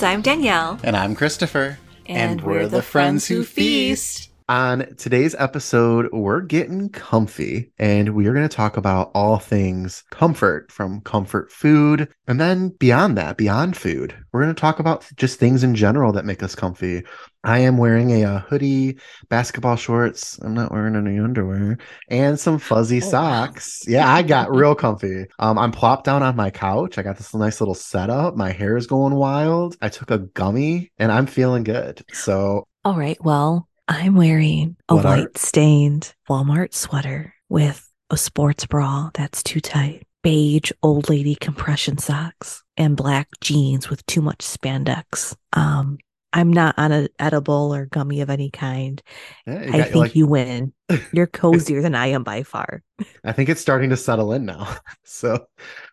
Friends, I'm Danielle. And I'm Christopher. And, we're, the, friends who feast. On today's episode, we're getting comfy and we are going to talk about all things comfort from comfort food and then beyond that, beyond food. We're going to talk about just things in general that make us comfy. I am wearing a, uh hoodie, basketball shorts. I'm not wearing any underwear and some fuzzy Oh, wow. socks. Yeah, I got real comfy. Um, I'm plopped down on my couch. I got this nice little setup. My hair is going wild. I took a gummy and I'm feeling good. So All right, well, I'm wearing a What are- white stained Walmart sweater with a sports bra that's too tight, beige old lady compression socks, and black jeans with too much spandex. Um, I'm not on an edible or gummy of any kind. yeah, I think like, you win. You're cozier than I am by far. I think it's starting to settle in now. so,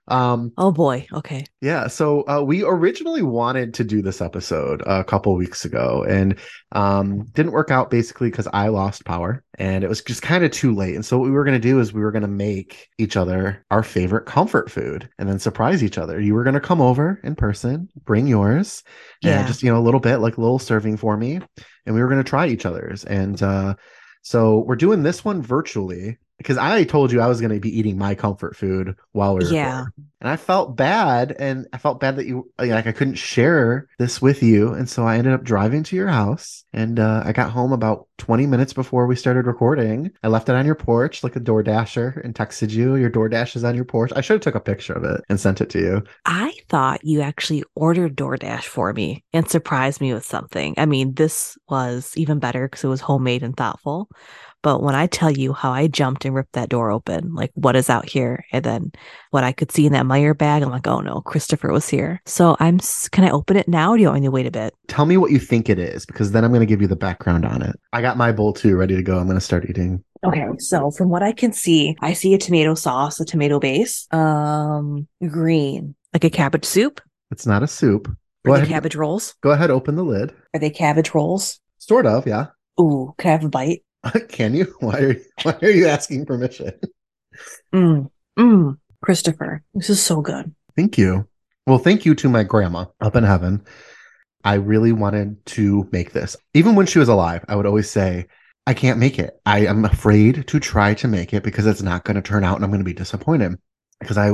um, Oh boy. Okay. yeah. So uh, we originally wanted to do this episode a couple weeks ago, and um, didn't work out basically because I lost power, and it was just kind of too late. And so what we were going to do is we were going to make each other our favorite comfort food, and then surprise each other. You were going to come over in person, bring yours, Yeah. and just you know a little bit, like a little serving for me, and we were going to try each other's. And uh, so we're doing this one virtually because I told you I was going to be eating my comfort food while we were Yeah. recording. And I felt bad, and I felt bad that you like I couldn't share this with you, and so I ended up driving to your house, and uh, I got home about twenty minutes before we started recording. I left it on your porch like a door dasher and texted you. Your door dash is on your porch. I should have took a picture of it and sent it to you. I thought you actually ordered DoorDash for me and surprised me with something. I mean, this was even better because it was homemade and thoughtful. But when I tell you how I jumped and ripped that door open, like what is out here, and then what I could see in that Meijer bag, I'm like, oh no, Christopher was here. So I'm, can I open it now? Or do you want me to wait a bit? Tell me what you think it is, because then I'm going to give you the background on it. I got my bowl too ready to go. I'm going to start eating. Okay, so from what I can see, I see a tomato sauce, a tomato base, um, green, like a cabbage soup. It's not a soup. Go Are they ahead. cabbage rolls? Go ahead. Open the lid. Are they cabbage rolls? Sort of. Yeah. Ooh, can I have a bite? Can you? Why are you, why are you asking permission? Mm, mm. Christopher, this is so good. Thank you. Well, thank you to my grandma up in heaven. I really wanted to make this. Even when she was alive, I would always say, I can't make it. I am afraid to try to make it because it's not going to turn out and I'm going to be disappointed. Because I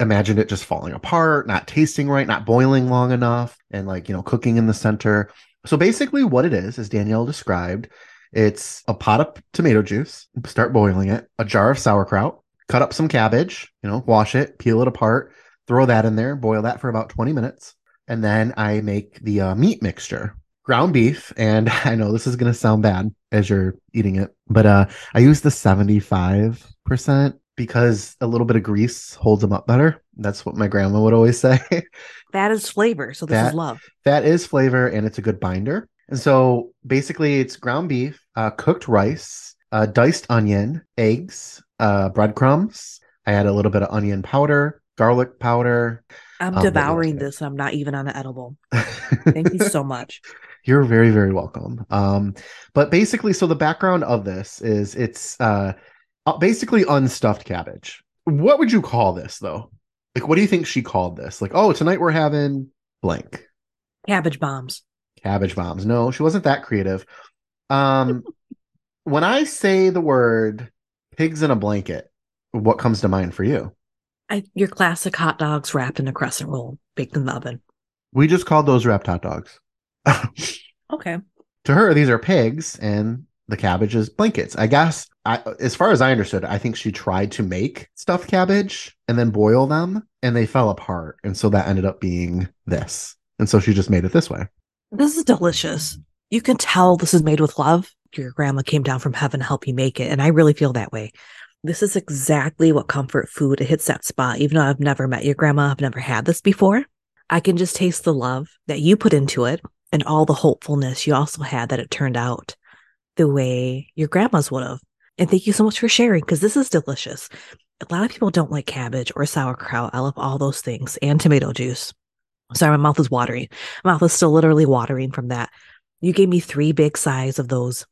imagined it just falling apart, not tasting right, not boiling long enough, and like, you know, cooking in the center. So basically, what it is, as Danielle described, it's a pot of tomato juice, start boiling it, a jar of sauerkraut, cut up some cabbage, you know, wash it, peel it apart, throw that in there, boil that for about 20 minutes. And then I make the uh, meat mixture, ground beef. And I know this is going to sound bad as you're eating it, but uh, I use the 75% because a little bit of grease holds them up better. That's what my grandma would always say. That is flavor. So this That- is love. that is flavor and it's a good binder. And so basically, it's ground beef, uh, cooked rice, uh, diced onion, eggs, uh, breadcrumbs. I add a little bit of onion powder, garlic powder. I'm Um, devouring this. I'm not even on an edible. Thank you so much. You're very, very welcome. Um, but basically, so the background of this is it's uh, uh, basically unstuffed cabbage. What would you call this, though? Like, what do you think she called this? Like, oh, tonight we're having blank. Cabbage bombs. Cabbage bombs. No, she wasn't that creative. Um, when I say the word pigs in a blanket, what comes to mind for you? I, your classic hot dogs wrapped in a crescent roll, baked in the oven. We just called those wrapped hot dogs. Okay. to her, these are pigs, and the cabbage is blankets. I guess, I, as far as I understood, I think she tried to make stuffed cabbage and then boil them, and they fell apart, and so that ended up being this. And so she just made it this way. This is delicious. You can tell this is made with love. Your grandma came down from heaven to help you make it. And I really feel that way. This is exactly what comfort food it hits that spot. Even though I've never met your grandma, I've never had this before. I can just taste the love that you put into it and all the hopefulness you also had that it turned out the way your grandma's would have. And thank you so much for sharing because this is delicious. A lot of people don't like cabbage or sauerkraut. I love all those things and tomato juice. Sorry, my mouth is watering. My mouth is still literally watering from that. You gave me three big size of those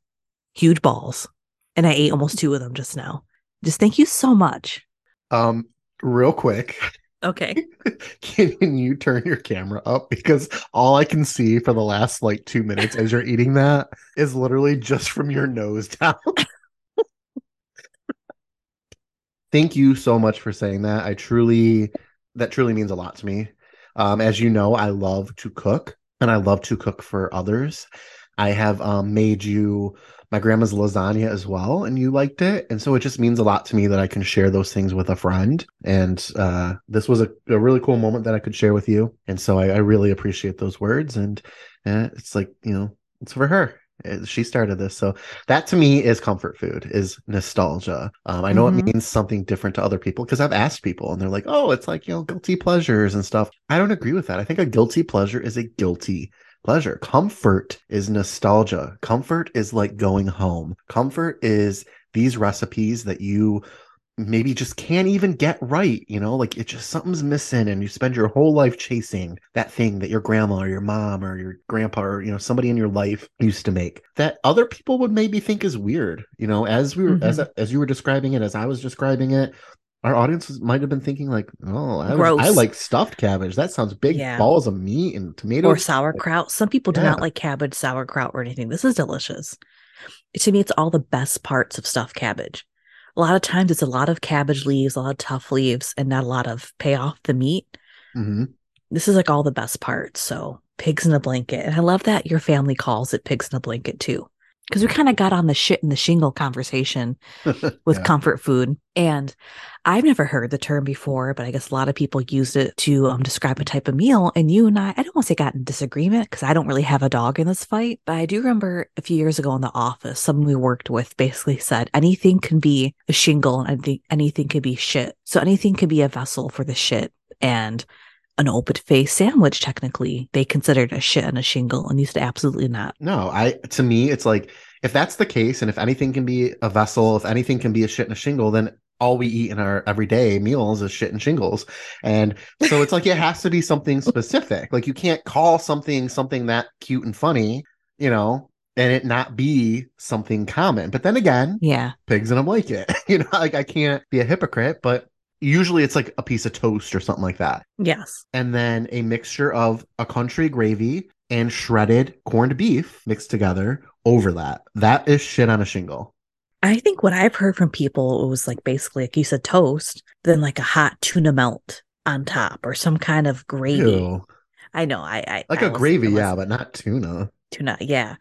huge balls, and I ate almost two of them just now. Just thank you so much. Um, real quick, Okay. Can you turn your camera up? Because all I can see for the last like two minutes as you're eating that is literally just from your nose down. Thank you so much for saying that. I truly, that truly means a lot to me. Um, as you know, I love to cook and I love to cook for others. I have um, made you my grandma's lasagna as well, and you liked it. And so it just means a lot to me that I can share those things with a friend. And uh, this was a, a, really cool moment that I could share with you. And so I, I really appreciate those words. And uh, it's like, you know, it's for her. She started this. So that to me is comfort food, is nostalgia. Um, I know mm-hmm. it means something different to other people because I've asked people and they're like, oh, it's like, you know, guilty pleasures and stuff. I don't agree with that. I think a guilty pleasure is a guilty pleasure. Comfort is nostalgia. Comfort is like going home. Comfort is these recipes that you maybe just can't even get right, you know, like it just something's missing and you spend your whole life chasing that thing that your grandma or your mom or your grandpa or you know somebody in your life used to make that other people would maybe think is weird, you know, as we were mm-hmm. as as you were describing it as I was describing it, our audience might have been thinking like, "Oh, I, was, I like stuffed cabbage. That sounds big yeah. balls of meat and tomatoes or sauerkraut." Some people do yeah. not like cabbage, sauerkraut, or anything. This is delicious. To me, it's all the best parts of stuffed cabbage. A lot of times, it's a lot of cabbage leaves, a lot of tough leaves, and not a lot of pay off the meat. Mm-hmm. This is like all the best parts. So, pigs in a blanket, and I love that your family calls it pigs in a blanket too because we kind of got on the shit and the shingle conversation with yeah. comfort food. And I've never heard the term before, but I guess a lot of people used it to um, describe a type of meal. And you and I, I don't want to say got in disagreement because I don't really have a dog in this fight. But I do remember a few years ago in the office, someone we worked with basically said anything can be a shingle and anything, anything can be shit. So anything can be a vessel for the shit. And an open face sandwich technically. They considered a shit and a shingle and used to absolutely not. No i to me it's like if that's the case and if anything can be a vessel if anything can be a shit and a shingle then all we eat in our everyday meals is shit and shingles. And so it's like it has to be something specific. Like you can't call something something that cute and funny you know and it not be something common. But then again yeah. pigs in a blanket you know like i can't be a hypocrite but usually it's like a piece of toast or something like that. Yes. And then a mixture of a country gravy and shredded corned beef mixed together over that. That is shit on a shingle. I think what I've heard from people it was like basically like you said toast, then like a hot tuna melt on top or some kind of gravy. Ew. I know. I, I like I a gravy, yeah, but not tuna tuna. Yeah.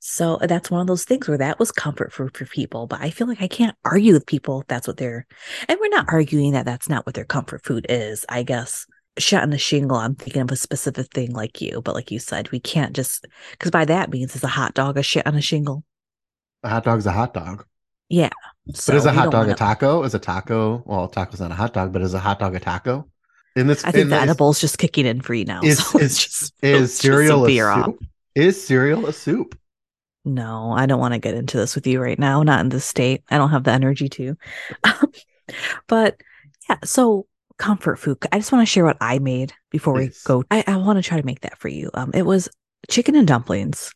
So uh, that's one of those things where that was comfort food for people. But I feel like I can't argue with people if that's what they're, and we're not arguing that that's not what their comfort food is. I guess shot in a shingle, I'm thinking of a specific thing like you. But like you said, we can't just, because by that means is a hot dog a shit on a shingle? A hot dog's a hot dog. Yeah. So but is a hot dog wanna... a taco? Is a taco, well, taco's not a hot dog, but is a hot dog a taco? In this, I think the this, edible's just kicking in for you now. Is, so is, just, is cereal a soup? Is cereal a soup? No, I don't want to get into this with you right now. Not in this state. I don't have the energy to. but yeah, so comfort food. I just want to share what I made before yes. we go. I, I want to try to make that for you. Um, it was chicken and dumplings.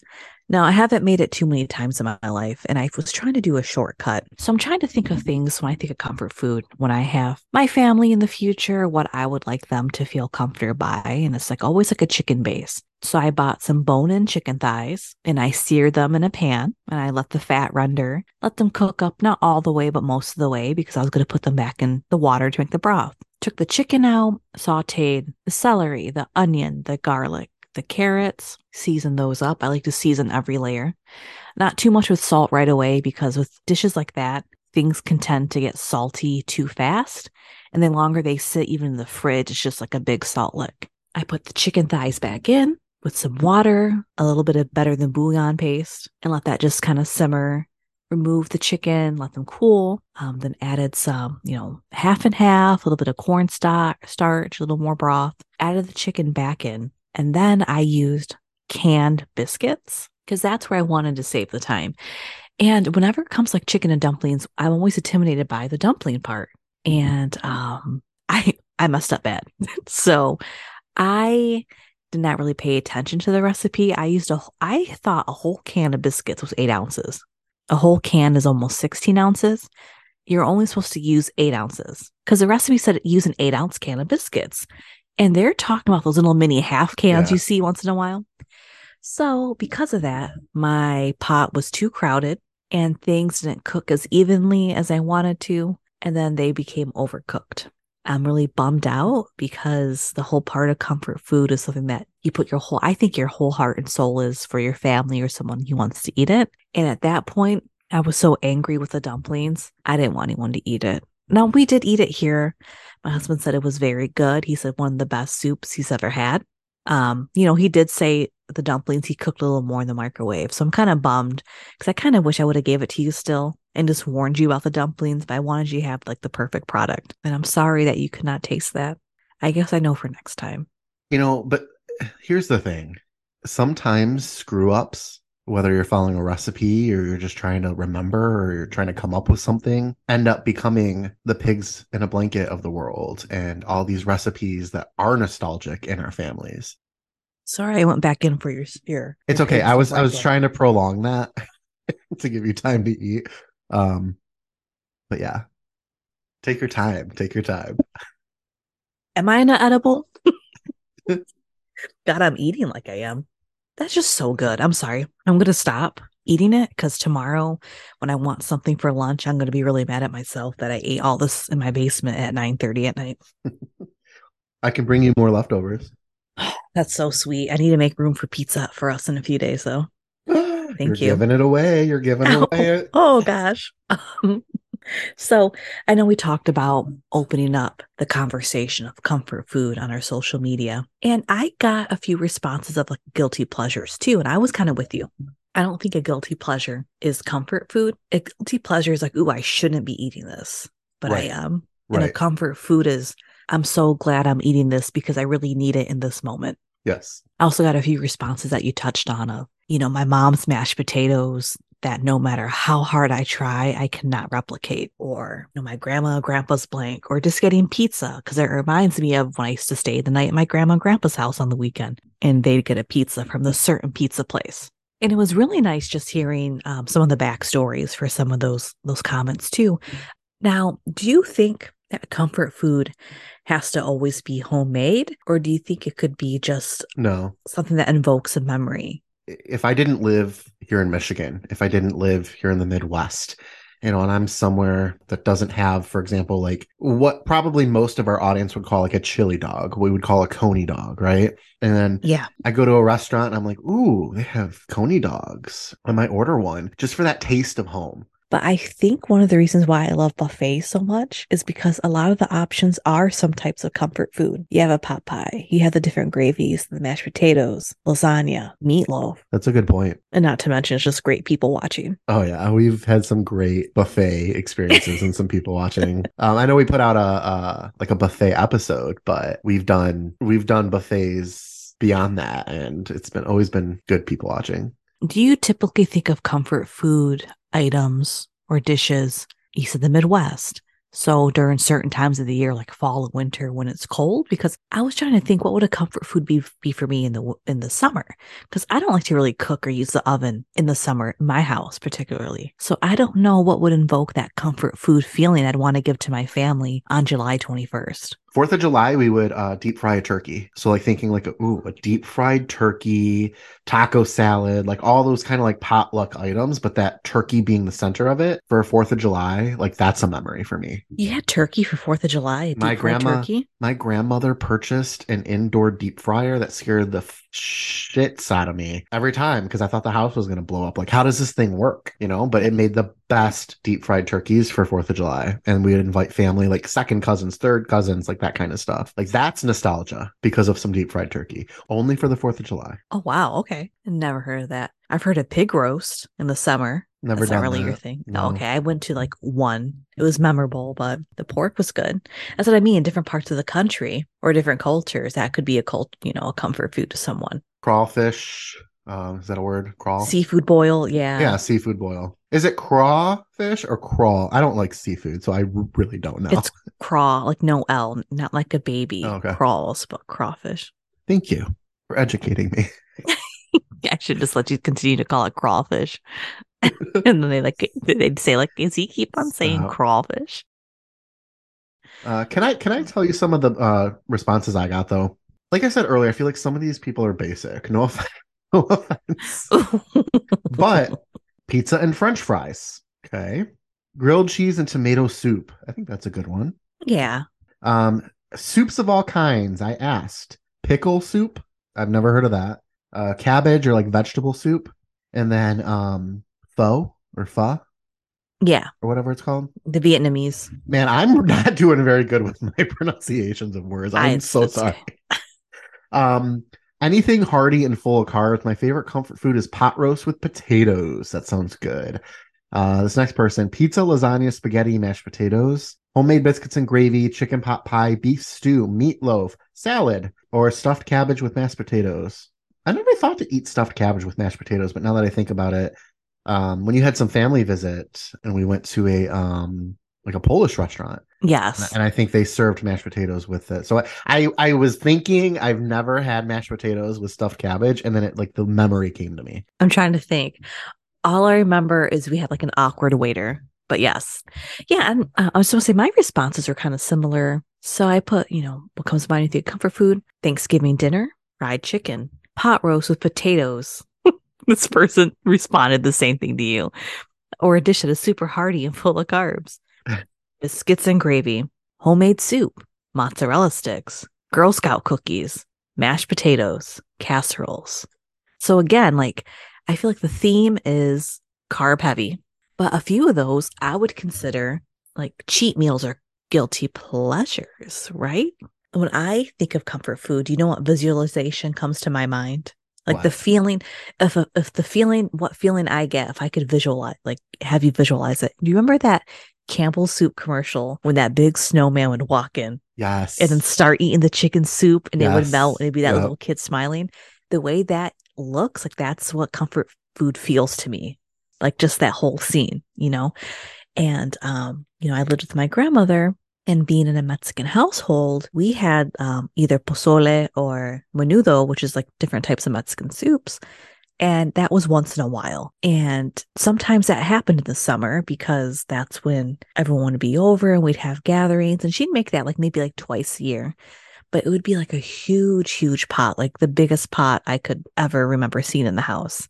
Now, I haven't made it too many times in my life, and I was trying to do a shortcut. So I'm trying to think of things when I think of comfort food, when I have my family in the future, what I would like them to feel comforted by. And it's like always like a chicken base. So I bought some bone in chicken thighs and I seared them in a pan and I let the fat render, let them cook up, not all the way, but most of the way because I was going to put them back in the water to make the broth. Took the chicken out, sauteed the celery, the onion, the garlic, the carrots, season those up. I like to season every layer. Not too much with salt right away because with dishes like that, things can tend to get salty too fast. And the longer they sit even in the fridge, it's just like a big salt lick. I put the chicken thighs back in with some water, a little bit of better than bouillon paste, and let that just kind of simmer. Remove the chicken, let them cool. Um, then added some, you know, half and half, a little bit of corn stock, starch, a little more broth. Added the chicken back in, and then I used canned biscuits because that's where I wanted to save the time. And whenever it comes like chicken and dumplings, I'm always intimidated by the dumpling part. And um, I I messed up bad. so I did not really pay attention to the recipe. I used a, I thought a whole can of biscuits was eight ounces. A whole can is almost 16 ounces. you're only supposed to use eight ounces because the recipe said use an eight ounce can of biscuits. And they're talking about those little mini half cans Yeah. you see once in a while. So, because of that, my pot was too crowded and things didn't cook as evenly as I wanted to. And then they became overcooked. I'm really bummed out because the whole part of comfort food is something that you put your whole, I think your whole heart and soul is for your family or someone who wants to eat it. And at that point, I was so angry with the dumplings. I didn't want anyone to eat it. Now, we did eat it here. My husband said it was very good. He said one of the best soups he's ever had. Um, you know, he did say the dumplings he cooked a little more in the microwave. So I'm kind of bummed because I kind of wish I would have gave it to you still and just warned you about the dumplings, but I wanted you to have like the perfect product. And I'm sorry that you could not taste that. I guess I know for next time. You know, but here's the thing. Sometimes screw ups, whether you're following a recipe or you're just trying to remember or you're trying to come up with something, end up becoming the pigs in a blanket of the world and all these recipes that are nostalgic in our families. Sorry, I went back in for your your. It's okay. I was I was trying to prolong that to give you time to eat. Um but yeah. Take your time. Take your time. Am I not edible? God, I'm eating like I am. That's just so good. I'm sorry. I'm gonna stop eating it because tomorrow, when I want something for lunch, I'm gonna be really mad at myself that I ate all this in my basement at 9:30 at night. I can bring you more leftovers. That's so sweet. I need to make room for pizza for us in a few days, though. Thank you. You're giving it away. You're giving Ow. away. Oh gosh. Um, so I know we talked about opening up the conversation of comfort food on our social media, and I got a few responses of like guilty pleasures too, and I was kind of with you. I don't think a guilty pleasure is comfort food. A guilty pleasure is like, ooh, I shouldn't be eating this, but Right. I am. And a comfort food is, I'm so glad I'm eating this because I really need it in this moment. Yes. I also got a few responses that you touched on of, you know, my mom's mashed potatoes that no matter how hard I try, I cannot replicate, or you know, my grandma and grandpa's blank, or just getting pizza because it reminds me of when I used to stay the night at my grandma and grandpa's house on the weekend, and they'd get a pizza from the certain pizza place. And it was really nice just hearing um, some of the backstories for some of those those comments too. Now, do you think that comfort food has to always be homemade, or do you think it could be just No. something that invokes a memory. If I didn't live here in Michigan, if I didn't live here in the Midwest, you know, and I'm somewhere that doesn't have, for example, like what probably most of our audience would call like a chili dog, we would call a coney dog, right? And then Yeah. I go to a restaurant and I'm like, ooh, they have coney dogs. I might order one just for that taste of home. But I think one of the reasons why I love buffets so much is because a lot of the options are some types of comfort food. You have a pot pie, you have the different gravies, the mashed potatoes, lasagna, meatloaf, That's a good point. and not to mention it's just great people watching. Oh yeah, we've had some great buffet experiences and some people watching. Um, I know we put out a, a like a buffet episode, but we've done we've done buffets beyond that, and it's been always been good people watching. Do you typically think of comfort food items or dishes east of the Midwest? So during certain times of the year, like fall and winter, when it's cold, because I was trying to think what would a comfort food be be for me in the in the summer, because I don't like to really cook or use the oven in the summer, in my house particularly. So I don't know what would invoke that comfort food feeling I'd want to give to my family on July twenty first. Fourth of July, we would uh, deep fry a turkey. So like thinking like, ooh, a deep fried turkey, taco salad, like all those kind of like potluck items, but that turkey being the center of it for Fourth of July, like that's a memory for me. You had turkey for Fourth of July. a My grandma- turkey. My grandmother purchased an indoor deep fryer that scared the f- shits out of me every time because I thought the house was going to blow up. Like, how does this thing work? You know, but it made the best deep fried turkeys for 4th of July. And we would invite family, like second cousins, third cousins, like that kind of stuff. Like, that's nostalgia because of some deep fried turkey, only for the 4th of July. Oh wow, okay. Never heard of that. I've heard of pig roast in the summer. Never That's done not really your thing. No. Okay, I went to like one. It was memorable, but the pork was good. That's what I mean. In different parts of the country or different cultures, that could be a cult, you know, a comfort food to someone. Crawfish. Um, is that a word? Crawl? Seafood boil. Yeah. Yeah. Seafood boil. Is it crawfish or crawl? I don't like seafood, so I really don't know. It's craw, like no L, not like a baby oh, okay. crawls, but crawfish. Thank you for educating me. I should just let you continue to call it crawfish. and then they like they'd say like, "Is he keep on saying uh, crawfish?" Uh, can I can I tell you some of the uh, responses I got though? Like I said earlier, I feel like some of these people are basic. No offense once. but pizza and french fries. Okay. Grilled cheese and tomato soup. I think that's a good one. Yeah. Um, soups of all kinds. I asked pickle soup. I've never heard of that. Uh, cabbage or like vegetable soup, and then um, pho or pho. Yeah. Or whatever it's called. The Vietnamese. Man, I'm not doing very good with my pronunciations of words. I'm I, so sorry. um, Anything hearty and full of carbs. My favorite comfort food is pot roast with potatoes. That sounds good. Uh, this next person pizza, lasagna, spaghetti, mashed potatoes, homemade biscuits and gravy, chicken pot pie, beef stew, meatloaf, salad, or stuffed cabbage with mashed potatoes. I never thought to eat stuffed cabbage with mashed potatoes, but now that I think about it, um, when you had some family visit and we went to a um, like a Polish restaurant Yes. And I think they served mashed potatoes with it. So I, I, I was thinking I've never had mashed potatoes with stuffed cabbage. And then it like the memory came to me. I'm trying to think. All I remember is we had like an awkward waiter. But yes. Yeah. And uh, I was going to say my responses are kind of similar. So I put, you know, what comes to mind with you comfort food, Thanksgiving dinner, fried chicken, pot roast with potatoes. this person responded the same thing to you, or a dish that is super hearty and full of carbs biscuits and gravy, homemade soup, mozzarella sticks, Girl Scout cookies, mashed potatoes, casseroles. So again, like I feel like the theme is carb heavy, but a few of those I would consider like cheat meals or guilty pleasures, right? When I think of comfort food, you know what visualization comes to my mind? Like what? the feeling, if if the feeling, what feeling I get if I could visualize, like have you visualize it? Do you remember that Campbell's soup commercial when that big snowman would walk in. Yes. And then start eating the chicken soup and yes. it would melt and it'd be that yep. little kid smiling. The way that looks, like that's what comfort food feels to me. Like just that whole scene, you know? And um, you know, I lived with my grandmother and being in a Mexican household, we had um, either pozole or menudo, which is like different types of Mexican soups. And that was once in a while. And sometimes that happened in the summer because that's when everyone would be over and we'd have gatherings. And she'd make that like maybe like twice a year but it would be like a huge, huge pot, like the biggest pot I could ever remember seeing in the house.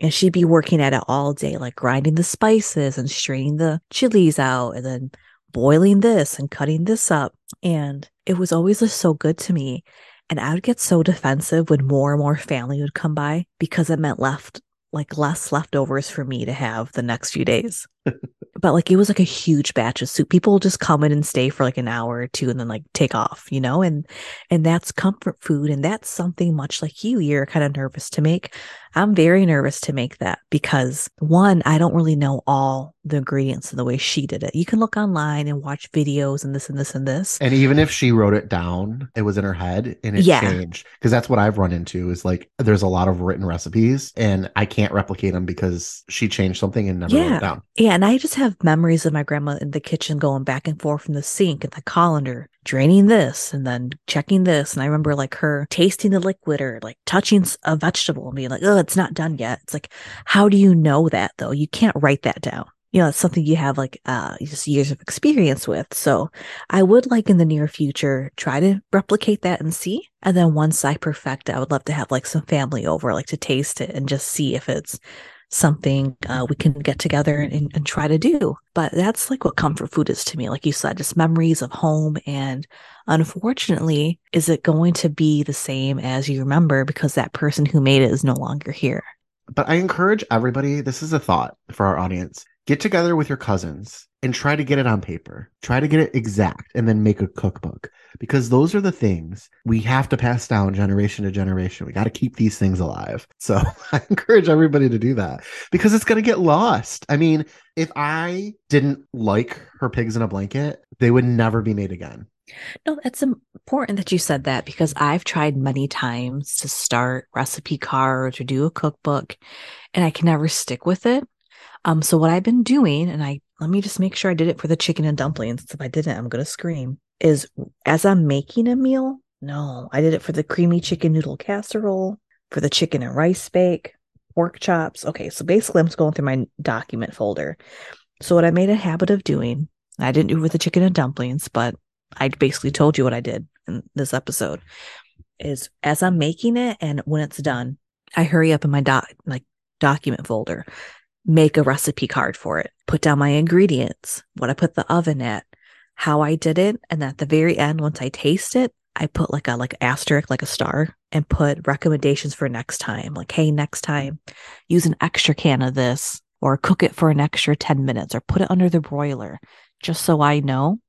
And she'd be working at it all day, like grinding the spices and straining the chilies out and then boiling this and cutting this up. And it was always just so good to me. And I would get so defensive when more and more family would come by because it meant left like less leftovers for me to have the next few days. but like it was like a huge batch of soup. People just come in and stay for like an hour or two and then like take off, you know? And and that's comfort food and that's something much like you you're kind of nervous to make. I'm very nervous to make that because one, I don't really know all the ingredients and the way she did it. You can look online and watch videos and this and this and this. And even if she wrote it down, it was in her head and it yeah. changed. Because that's what I've run into is like there's a lot of written recipes and I can't replicate them because she changed something and never yeah. wrote it down. Yeah. And I just have memories of my grandma in the kitchen going back and forth from the sink and the colander draining this and then checking this. And I remember like her tasting the liquid or like touching a vegetable and being like, oh, it's not done yet. It's like, how do you know that though? You can't write that down. You know, it's something you have like uh, just years of experience with. So I would like in the near future try to replicate that and see. And then once I perfect it, I would love to have like some family over, like to taste it and just see if it's something uh, we can get together and, and try to do. But that's like what comfort food is to me. Like you said, just memories of home. And unfortunately, is it going to be the same as you remember because that person who made it is no longer here? But I encourage everybody, this is a thought for our audience get together with your cousins and try to get it on paper. Try to get it exact and then make a cookbook because those are the things we have to pass down generation to generation. We got to keep these things alive. So I encourage everybody to do that because it's going to get lost. I mean, if I didn't like her pigs in a blanket, they would never be made again. No, that's important that you said that because I've tried many times to start recipe cards or do a cookbook and I can never stick with it um, so what I've been doing, and I let me just make sure I did it for the chicken and dumplings. If I didn't, I'm gonna scream. Is as I'm making a meal, no, I did it for the creamy chicken noodle casserole, for the chicken and rice bake, pork chops. Okay, so basically I'm just going through my document folder. So what I made a habit of doing, I didn't do it with the chicken and dumplings, but I basically told you what I did in this episode is as I'm making it and when it's done, I hurry up in my doc like document folder make a recipe card for it, put down my ingredients, what I put the oven at, how I did it, and at the very end, once I taste it, I put like a like asterisk, like a star, and put recommendations for next time. Like, hey, next time, use an extra can of this, or cook it for an extra 10 minutes, or put it under the broiler, just so I know.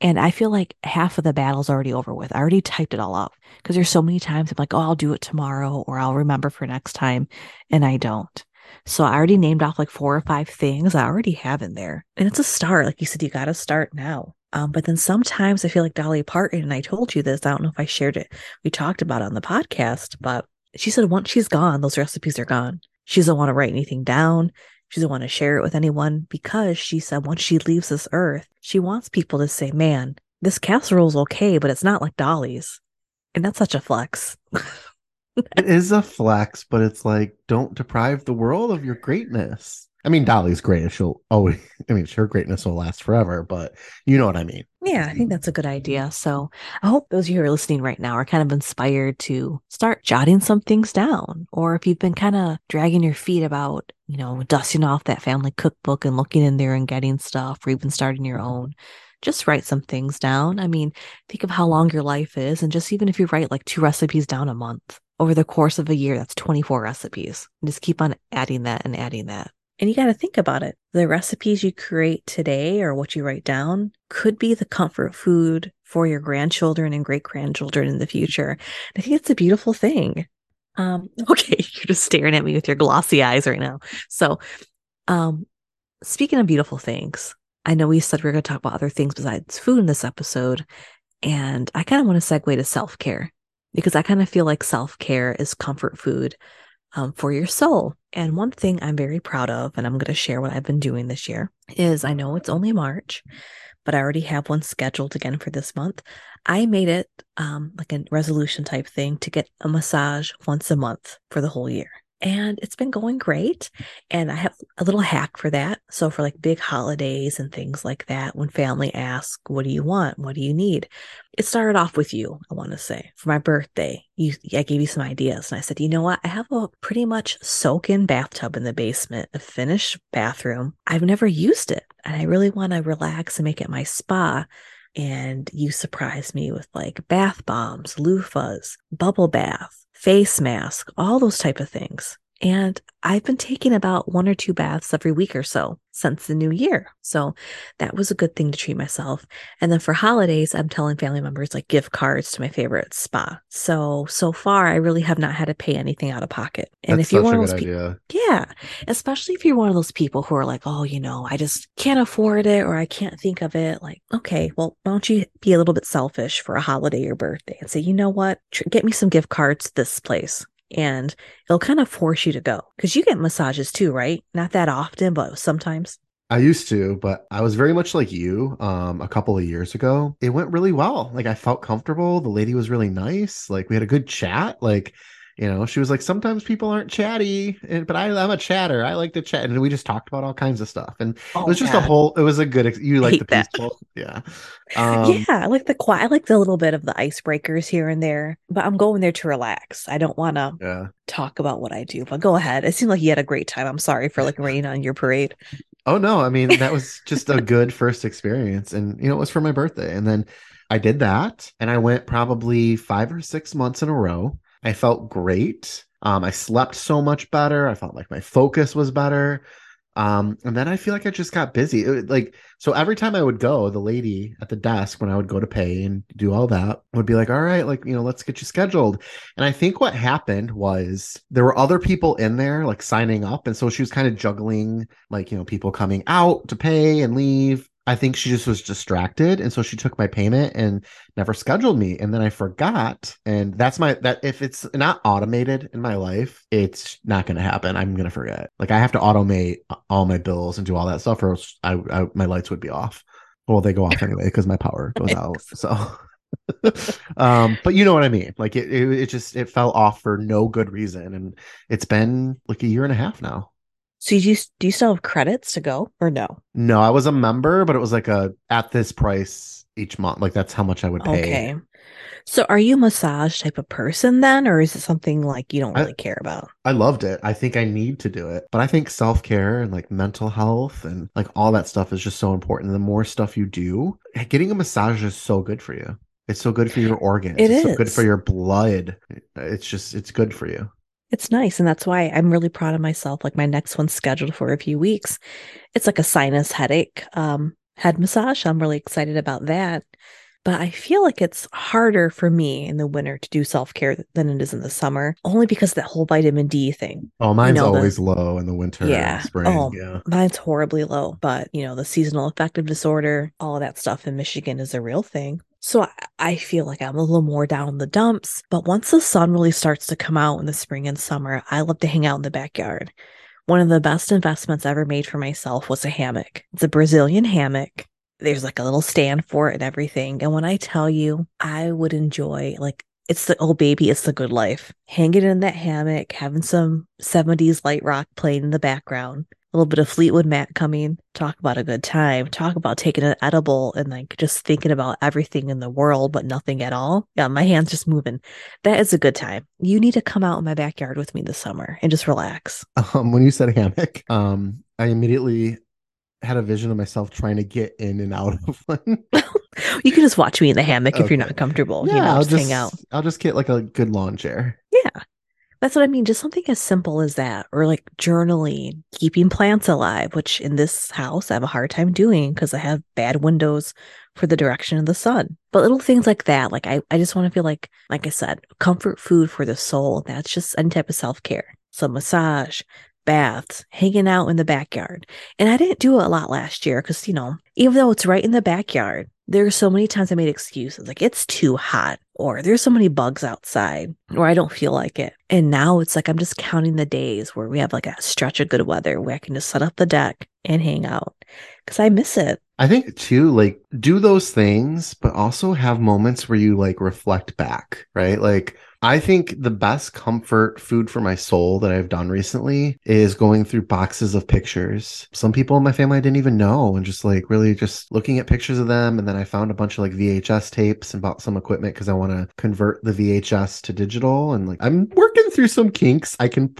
And I feel like half of the battle's already over with. I already typed it all up because there's so many times I'm like, oh, I'll do it tomorrow or I'll remember for next time. And I don't. So I already named off like four or five things I already have in there. And it's a start. Like you said, you got to start now. Um, but then sometimes I feel like Dolly Parton, and I told you this, I don't know if I shared it. We talked about it on the podcast, but she said once she's gone, those recipes are gone. She doesn't want to write anything down. She doesn't want to share it with anyone because she said once she leaves this earth, she wants people to say, man, this casserole's okay, but it's not like Dolly's. And that's such a flex. it is a flex, but it's like, don't deprive the world of your greatness. I mean, Dolly's great. She'll always, I mean, her greatness will last forever, but you know what I mean. Yeah, I think that's a good idea. So I hope those of you who are listening right now are kind of inspired to start jotting some things down. Or if you've been kind of dragging your feet about, you know, dusting off that family cookbook and looking in there and getting stuff, or even starting your own, just write some things down. I mean, think of how long your life is. And just even if you write like two recipes down a month over the course of a year, that's 24 recipes. And just keep on adding that and adding that. And you got to think about it. The recipes you create today or what you write down could be the comfort food for your grandchildren and great grandchildren in the future. I think it's a beautiful thing. Um, okay, you're just staring at me with your glossy eyes right now. So, um, speaking of beautiful things, I know we said we are going to talk about other things besides food in this episode. And I kind of want to segue to self care because I kind of feel like self care is comfort food um, for your soul. And one thing I'm very proud of, and I'm going to share what I've been doing this year, is I know it's only March, but I already have one scheduled again for this month. I made it um, like a resolution type thing to get a massage once a month for the whole year and it's been going great. And I have a little hack for that. So for like big holidays and things like that, when family asks, "What do you want? What do you need?" It started off with you. I want to say for my birthday, you I gave you some ideas, and I said, "You know what? I have a pretty much soak-in bathtub in the basement, a finished bathroom. I've never used it, and I really want to relax and make it my spa." And you surprised me with like bath bombs, loofahs, bubble bath face mask, all those type of things. And I've been taking about one or two baths every week or so since the new year. So that was a good thing to treat myself. And then for holidays, I'm telling family members like gift cards to my favorite spa. So, so far, I really have not had to pay anything out of pocket. And That's if you're one a of those people, yeah, especially if you're one of those people who are like, oh, you know, I just can't afford it or I can't think of it. Like, okay, well, why don't you be a little bit selfish for a holiday or birthday and say, you know what, Tr- get me some gift cards to this place and it'll kind of force you to go because you get massages too, right? Not that often, but sometimes. I used to, but I was very much like you um, a couple of years ago. It went really well. Like I felt comfortable. The lady was really nice. Like we had a good chat. Like you know, she was like, sometimes people aren't chatty, and, but I, I'm a chatter. I like to chat, and we just talked about all kinds of stuff, and Oh, it was just yeah. a whole. It was a good. You like the peaceful, yeah. Um, yeah, I like the quiet. I like the little bit of the icebreakers here and there, but I'm going there to relax. I don't want to yeah. talk about what I do, but go ahead. It seemed like you had a great time. I'm sorry for like raining on your parade. Oh no, I mean that was just a good first experience, and you know it was for my birthday, and then I did that, and I went probably five or six months in a row. I felt great. Um, I slept so much better. I felt like my focus was better. Um, and then I feel like I just got busy. It, like so every time I would go, the lady at the desk when I would go to pay and do all that would be like, "All right, like you know, let's get you scheduled." And I think what happened was there were other people in there like signing up, and so she was kind of juggling like you know people coming out to pay and leave. I think she just was distracted, and so she took my payment and never scheduled me and then i forgot and that's my that if it's not automated in my life it's not going to happen. I'm going to forget. Like i have to automate all my bills and do all that stuff or else I, I my lights would be off. Well they go off anyway because my power goes out so. Um, but you know what I mean. Like it, it, it just it fell off for no good reason, and it's been like a year and a half now. So do you do you still have credits to go or no? No, I was a member, but it was like a at this price each month. Like that's how much I would pay. Okay. So are you a massage type of person then, or is it something like you don't really I, care about? I loved it. I think I need to do it. But I think self care and like mental health and like all that stuff is just so important. The more stuff you do, getting a massage is so good for you. It's so good for your organs. It it's is. so good for your blood. It's just it's good for you. It's nice. And that's why I'm really proud of myself. Like my next one's scheduled for a few weeks. It's like a sinus headache um, head massage. I'm really excited about that. But I feel like it's harder for me in the winter to do self care than it is in the summer, only because that whole vitamin D thing. Oh, mine's you know, always the, low in the winter. Yeah. spring. Oh, yeah. Mine's horribly low. But, you know, the seasonal affective disorder, all of that stuff in Michigan is a real thing. So I feel like I'm a little more down the dumps. But once the sun really starts to come out in the spring and summer, I love to hang out in the backyard. One of the best investments ever made for myself was a hammock. It's a Brazilian hammock. There's like a little stand for it and everything. And when I tell you, I would enjoy like it's the old baby, it's the good life. Hanging in that hammock, having some 70s light rock playing in the background, a little bit of Fleetwood Mac coming. Talk about a good time. Talk about taking an edible and like just thinking about everything in the world, but nothing at all. Yeah, my hands just moving. That is a good time. You need to come out in my backyard with me this summer and just relax. Um, when you said hammock, um, I immediately had a vision of myself trying to get in and out of one. you can just watch me in the hammock okay. if you're not comfortable. Yeah, you know, I'll just, just hang out. I'll just get like a good lawn chair. Yeah. That's what I mean. Just something as simple as that, or like journaling, keeping plants alive, which in this house I have a hard time doing because I have bad windows for the direction of the sun. But little things like that, like I, I just want to feel like, like I said, comfort food for the soul. That's just any type of self care. So massage, baths, hanging out in the backyard. And I didn't do it a lot last year because, you know, even though it's right in the backyard, there are so many times I made excuses like it's too hot or there's so many bugs outside or I don't feel like it. And now it's like I'm just counting the days where we have like a stretch of good weather where I can just set up the deck and hang out because I miss it. I think too, like do those things, but also have moments where you like reflect back, right? Like I think the best comfort food for my soul that I've done recently is going through boxes of pictures. Some people in my family I didn't even know and just like really just looking at pictures of them. And then I found a bunch of like VHS tapes and bought some equipment because I want to convert the VHS to digital. And like I'm working through some kinks. I can,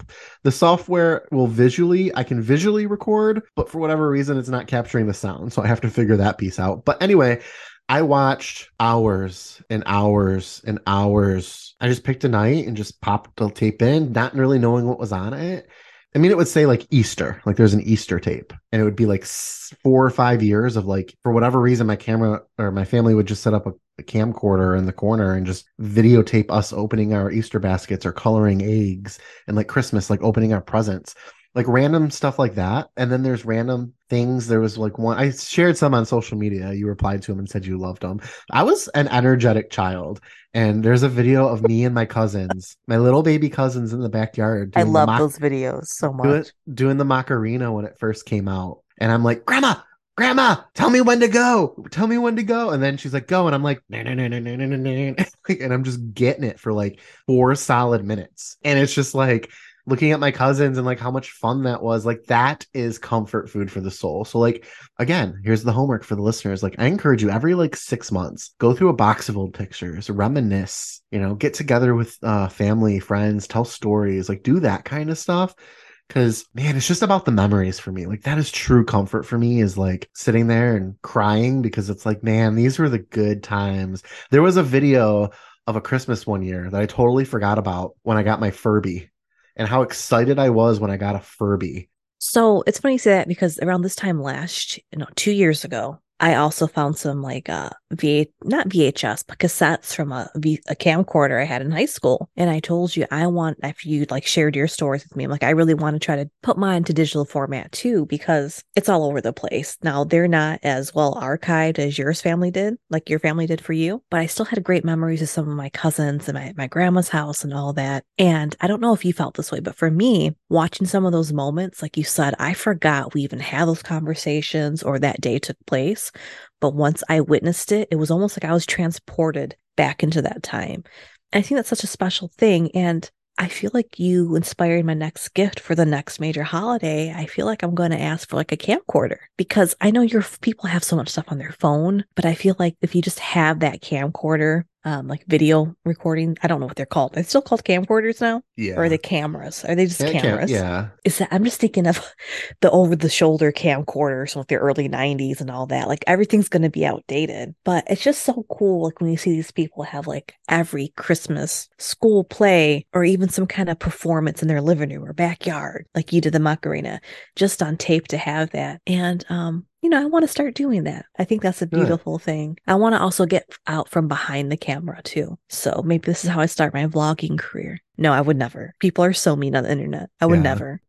the software will visually, I can visually record, but for whatever reason, it's not capturing the sound. So I have to figure that piece out. But anyway, I watched hours and hours and hours. I just picked a night and just popped the tape in, not really knowing what was on it. I mean, it would say like Easter, like there's an Easter tape, and it would be like four or five years of like, for whatever reason, my camera or my family would just set up a, a camcorder in the corner and just videotape us opening our Easter baskets or coloring eggs and like Christmas, like opening our presents like random stuff like that. And then there's random things. There was like one I shared some on social media. You replied to them and said you loved them. I was an energetic child, and there's a video of me and my cousins, my little baby cousins in the backyard. I love those videos so much. Doing, doing the Macarena when it first came out, and I'm like, Grandma, Grandma, tell me when to go. Tell me when to go. And then she's like, go. And I'm like, nah, nah, nah, nah, nah, nah, nah. and I'm just getting it for like four solid minutes. And it's just like looking at my cousins and like how much fun that was like that is comfort food for the soul. So like again here's the homework for the listeners. Like i encourage you every like six months go through a box of old pictures reminisce you know get together with uh family friends tell stories like do that kind of stuff. Because man it's just about the memories for me. Like that is true comfort for me is like sitting there and crying because it's like man these were the good times. There was a video of a christmas one year that i totally forgot about when i got my furby and how excited I was when I got a Furby. So it's funny you say that because around this time last, you know, two years ago, I also found some like uh V not VHS but cassettes from a, a camcorder I had in high school, and I told you I want if you like shared your stories with me, I'm like I really want to try to put mine to digital format too because it's all over the place. Now they're not as well archived as yours family did, like your family did for you, but I still had great memories of some of my cousins and my my grandma's house and all that. And I don't know if you felt this way, but for me, watching some of those moments, like you said, I forgot we even had those conversations or that day took place. But once I witnessed it, it was almost like I was transported back into that time. I think that's such a special thing. And I feel like you inspired my next gift for the next major holiday. I feel like I'm going to ask for like a camcorder because I know your people have so much stuff on their phone, but I feel like if you just have that camcorder um, like video recording. I don't know what they're called. They're still called camcorders now. Yeah. Or are they cameras? Are they just Yeah, cam- cameras? yeah. Is that I'm just thinking of the over the shoulder camcorders with the early 90s and all that. Like everything's gonna be outdated. But it's just so cool like when you see these people have like every Christmas school play or even some kind of performance in their living room or backyard, like you did the Macarena, just on tape to have that. And um you know, I want to start doing that. I think that's a Good. beautiful thing. I want to also get out from behind the camera too. So maybe this is how I start my vlogging career. No, I would never. People are so mean on the internet. I would Yeah. never.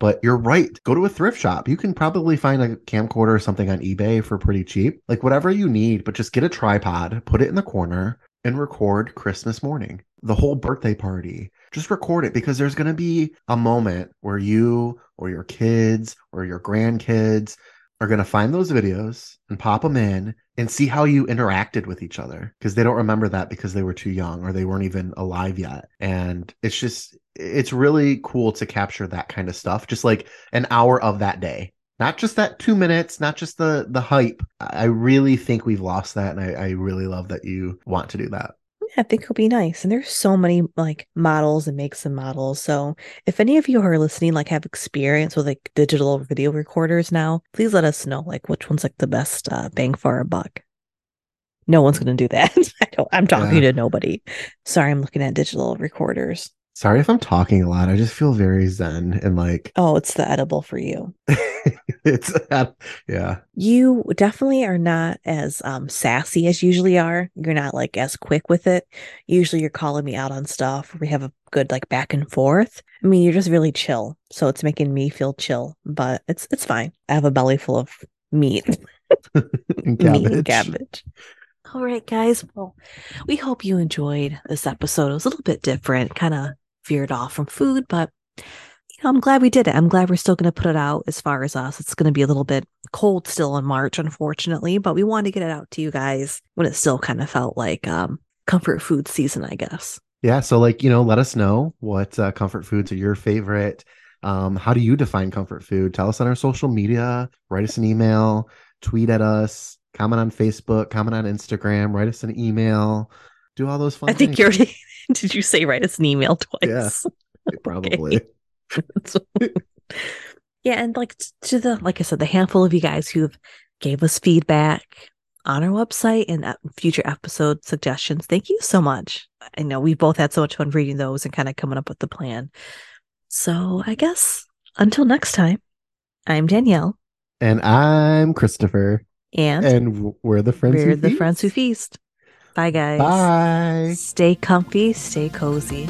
But you're right. Go to a thrift shop. You can probably find a camcorder or something on eBay for pretty cheap. Like whatever you need, but just get a tripod, put it in the corner, and record Christmas morning, the whole birthday party. Just record it because there's going to be a moment where you or your kids or your grandkids are going to find those videos and pop them in and see how you interacted with each other because they don't remember that because they were too young or they weren't even alive yet. And it's just, it's really cool to capture that kind of stuff, just like an hour of that day. Not just that two minutes, not just the the hype. I really think we've lost that, and I, I really love that you want to do that. I think it'll be nice. And there's so many like models and makes and models. So if any of you who are listening like have experience with like digital video recorders now, please let us know like which one's like the best uh, bang for our buck. No one's gonna do that. I don't, I'm talking Yeah. to nobody. Sorry, I'm looking at digital recorders. Sorry if I'm talking a lot. I just feel very zen and like Oh, it's the edible for you. it's yeah. You definitely are not as um, sassy as you usually are. You're not like as quick with it. Usually you're calling me out on stuff. We have a good like back and forth. I mean, you're just really chill. So it's making me feel chill, but it's it's fine. I have a belly full of meat. And meat and cabbage. All right, guys. Well, we hope you enjoyed this episode. It was a little bit different, kind of veered off from food, but you know, I'm glad we did it. I'm glad we're still going to put it out as far as us. It's going to be a little bit cold still in March, unfortunately, but we wanted to get it out to you guys when it still kind of felt like um, comfort food season, I guess. Yeah. So, like, you know, let us know what uh, comfort foods are your favorite. Um, how do you define comfort food? Tell us on our social media, write us an email, tweet at us, comment on Facebook, comment on Instagram, write us an email, do all those fun I think things. you already did. You say write us an email twice? Yeah. probably. Yeah, and like to the like I said, the handful of you guys who have gave us feedback on our website and uh, future episode suggestions, thank you so much. I know we both had so much fun reading those and kind of coming up with the plan. So I guess until next time, I'm Danielle, And I'm Christopher, and, and we're the friends. we're the feast. friends who feast. Bye, guys. Bye. Stay comfy, stay cozy.